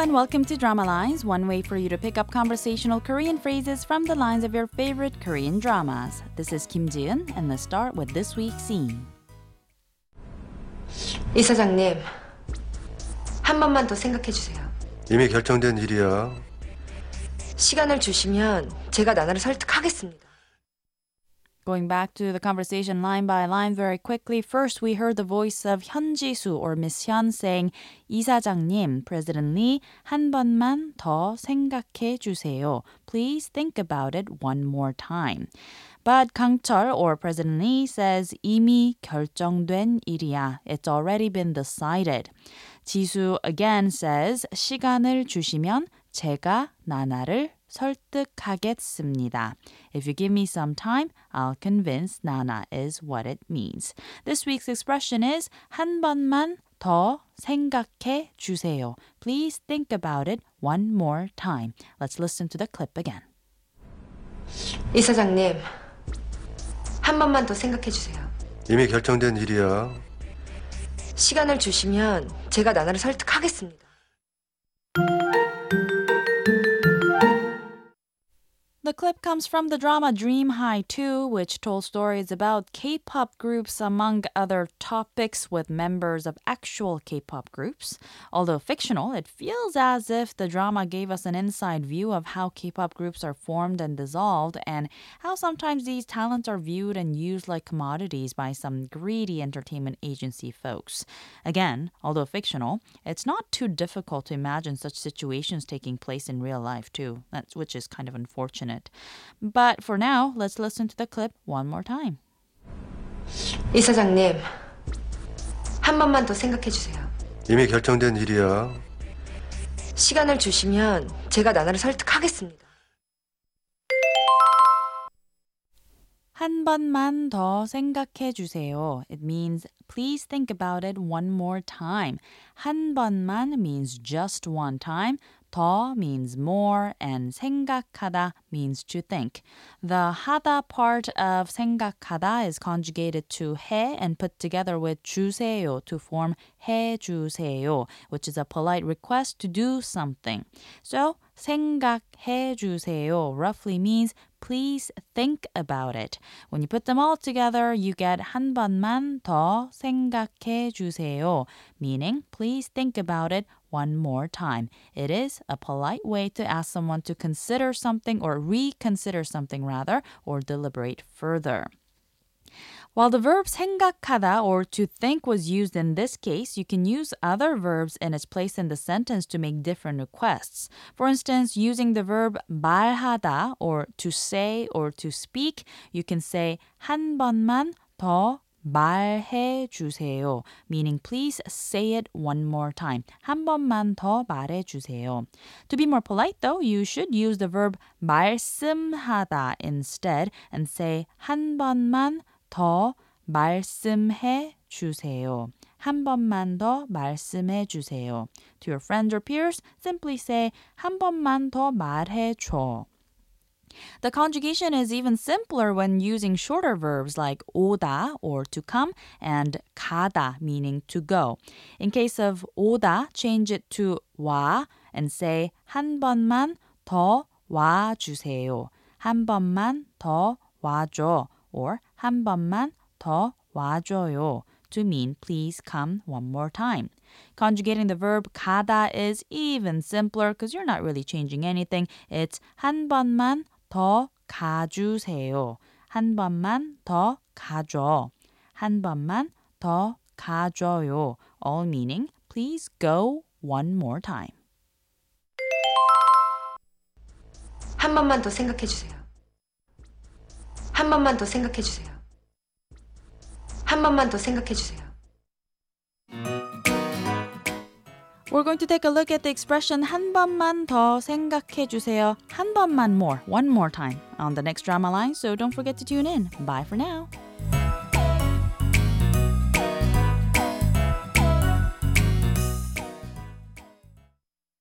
and welcome to Drama Lines, one way for you to pick up conversational Korean phrases from the lines of your favorite Korean dramas. This is Kim Ji-eun, and let's start with this week's scene. 이사장님, 한 번만 더 생각해 주세요. 이미 결정된 일이야. 시간을 주시면 제가 나나를 설득하겠습니다. Going back to the conversation line by line very quickly, first we heard the voice of Hyun Ji-soo or Miss Hyun saying, 이사장님, President Lee, 한 번만 더 생각해 주세요. Please think about it one more time. But 강철 or President Lee says, 이미 결정된 일이야. It's already been decided. 지수 again says, 시간을 주시면 제가 나나를 설득하겠습니다. If you give me some time, I'll convince Nana is what it means. This week's expression is 한 번만 더 생각해 주세요. Please think about it one more time. Let's listen to the clip again. 이사장님, 한 번만 더 생각해 주세요. 이미 결정된 일이야. 시간을 주시면 제가 나나를 설득하겠습니다. The clip comes from the drama Dream High 2, which told stories about K pop groups, among other topics, with members of actual K pop groups. Although fictional, it feels as if the drama gave us an inside view of how K pop groups are formed and dissolved, and how sometimes these talents are viewed and used like commodities by some greedy entertainment agency folks. Again, although fictional, it's not too difficult to imagine such situations taking place in real life, too, That's, which is kind of unfortunate. But for now, let's listen to the clip one more time. 이사장님, 한 번만 더 생각해 주세요. 이미 결정된 일이야. 시간을 주시면 제가 나나를 설득하겠습니다. 한 번만 더 생각해 주세요. It means please think about it one more time. 한 번만 means just one time. 더 means more and 생각하다 means to think. The 하다 part of 생각하다 is conjugated to 해 and put together with 주세요 to form 해 주세요, which is a polite request to do something. So 생각해 주세요 roughly means please think about it. When you put them all together, you get 한 번만 더 생각해 주세요, meaning please think about it one more time. It is a polite way to ask someone to consider something or reconsider something rather or deliberate further. While the verb 생각하다 or to think was used in this case, you can use other verbs in its place in the sentence to make different requests. For instance, using the verb 말하다 or to say or to speak, you can say 한 번만 더 말해 주세요. Meaning, please say it one more time. 한 번만 더 말해 주세요. To be more polite, though, you should use the verb 말씀하다 instead and say 한 번만 더 말씀해 주세요. 한 번만 더 말씀해 주세요. To your friends or peers, simply say 한 번만 더 말해 줘. The conjugation is even simpler when using shorter verbs like 오다 or to come and 가다 meaning to go. In case of 오다, change it to 와 and say 한 번만 더 와 주세요. 한 번만 더 와줘 or 한 번만 더 와줘요 to mean please come one more time. Conjugating the verb 가다 is even simpler because you're not really changing anything. It's 한 번만 더 가주세요. 한 번만 더 가줘. 한 번만 더 가줘요. All meaning please go one more time. 한 번만 더 생각해 주세요. 한 번만 더 생각해 주세요. 한 번만 더 생각해 주세요. We're going to take a look at the expression 한 번만 더 생각해 주세요. 한 번만 more, one more time on the next drama line. So don't forget to tune in. Bye for now.